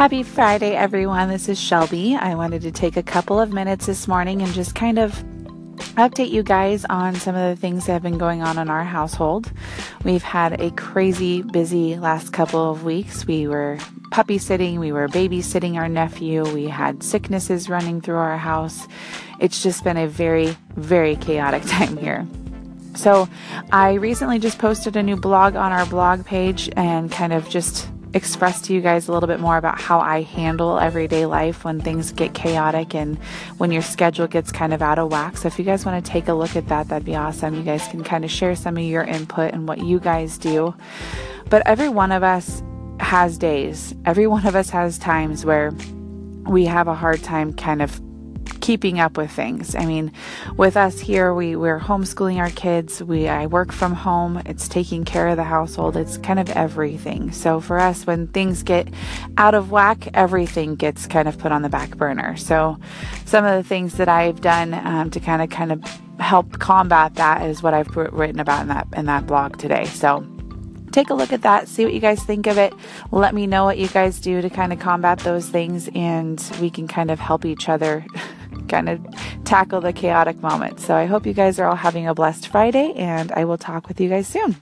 Happy Friday, everyone. This is Shelby. I wanted to take a couple of minutes this morning and just kind of update you guys on some of the things that have been going on in our household. We've had a crazy busy last couple of weeks. We were puppy sitting, we were babysitting our nephew, we had sicknesses running through our house. It's just been a very, very chaotic time here. So, I recently just posted a new blog on our blog page and kind of just express to you guys a little bit more about how I handle everyday life when things get chaotic and when your schedule gets kind of out of whack. So if you guys want to take a look at that, that'd be awesome. You guys can kind of share some of your input and what you guys do. But every one of us has days. Every one of us has times where we have a hard time kind of keeping up with things. I mean, with us here, we, we're homeschooling our kids. We I work from home. It's taking care of the household. It's kind of everything. So for us, when things get out of whack, everything gets kind of put on the back burner. So some of the things that I've done um, to kind of kind of help combat that is what I've written about in that in that blog today. So take a look at that, see what you guys think of it. Let me know what you guys do to kind of combat those things, and we can kind of help each other kind of tackle the chaotic moments. So I hope you guys are all having a blessed Friday, and I will talk with you guys soon.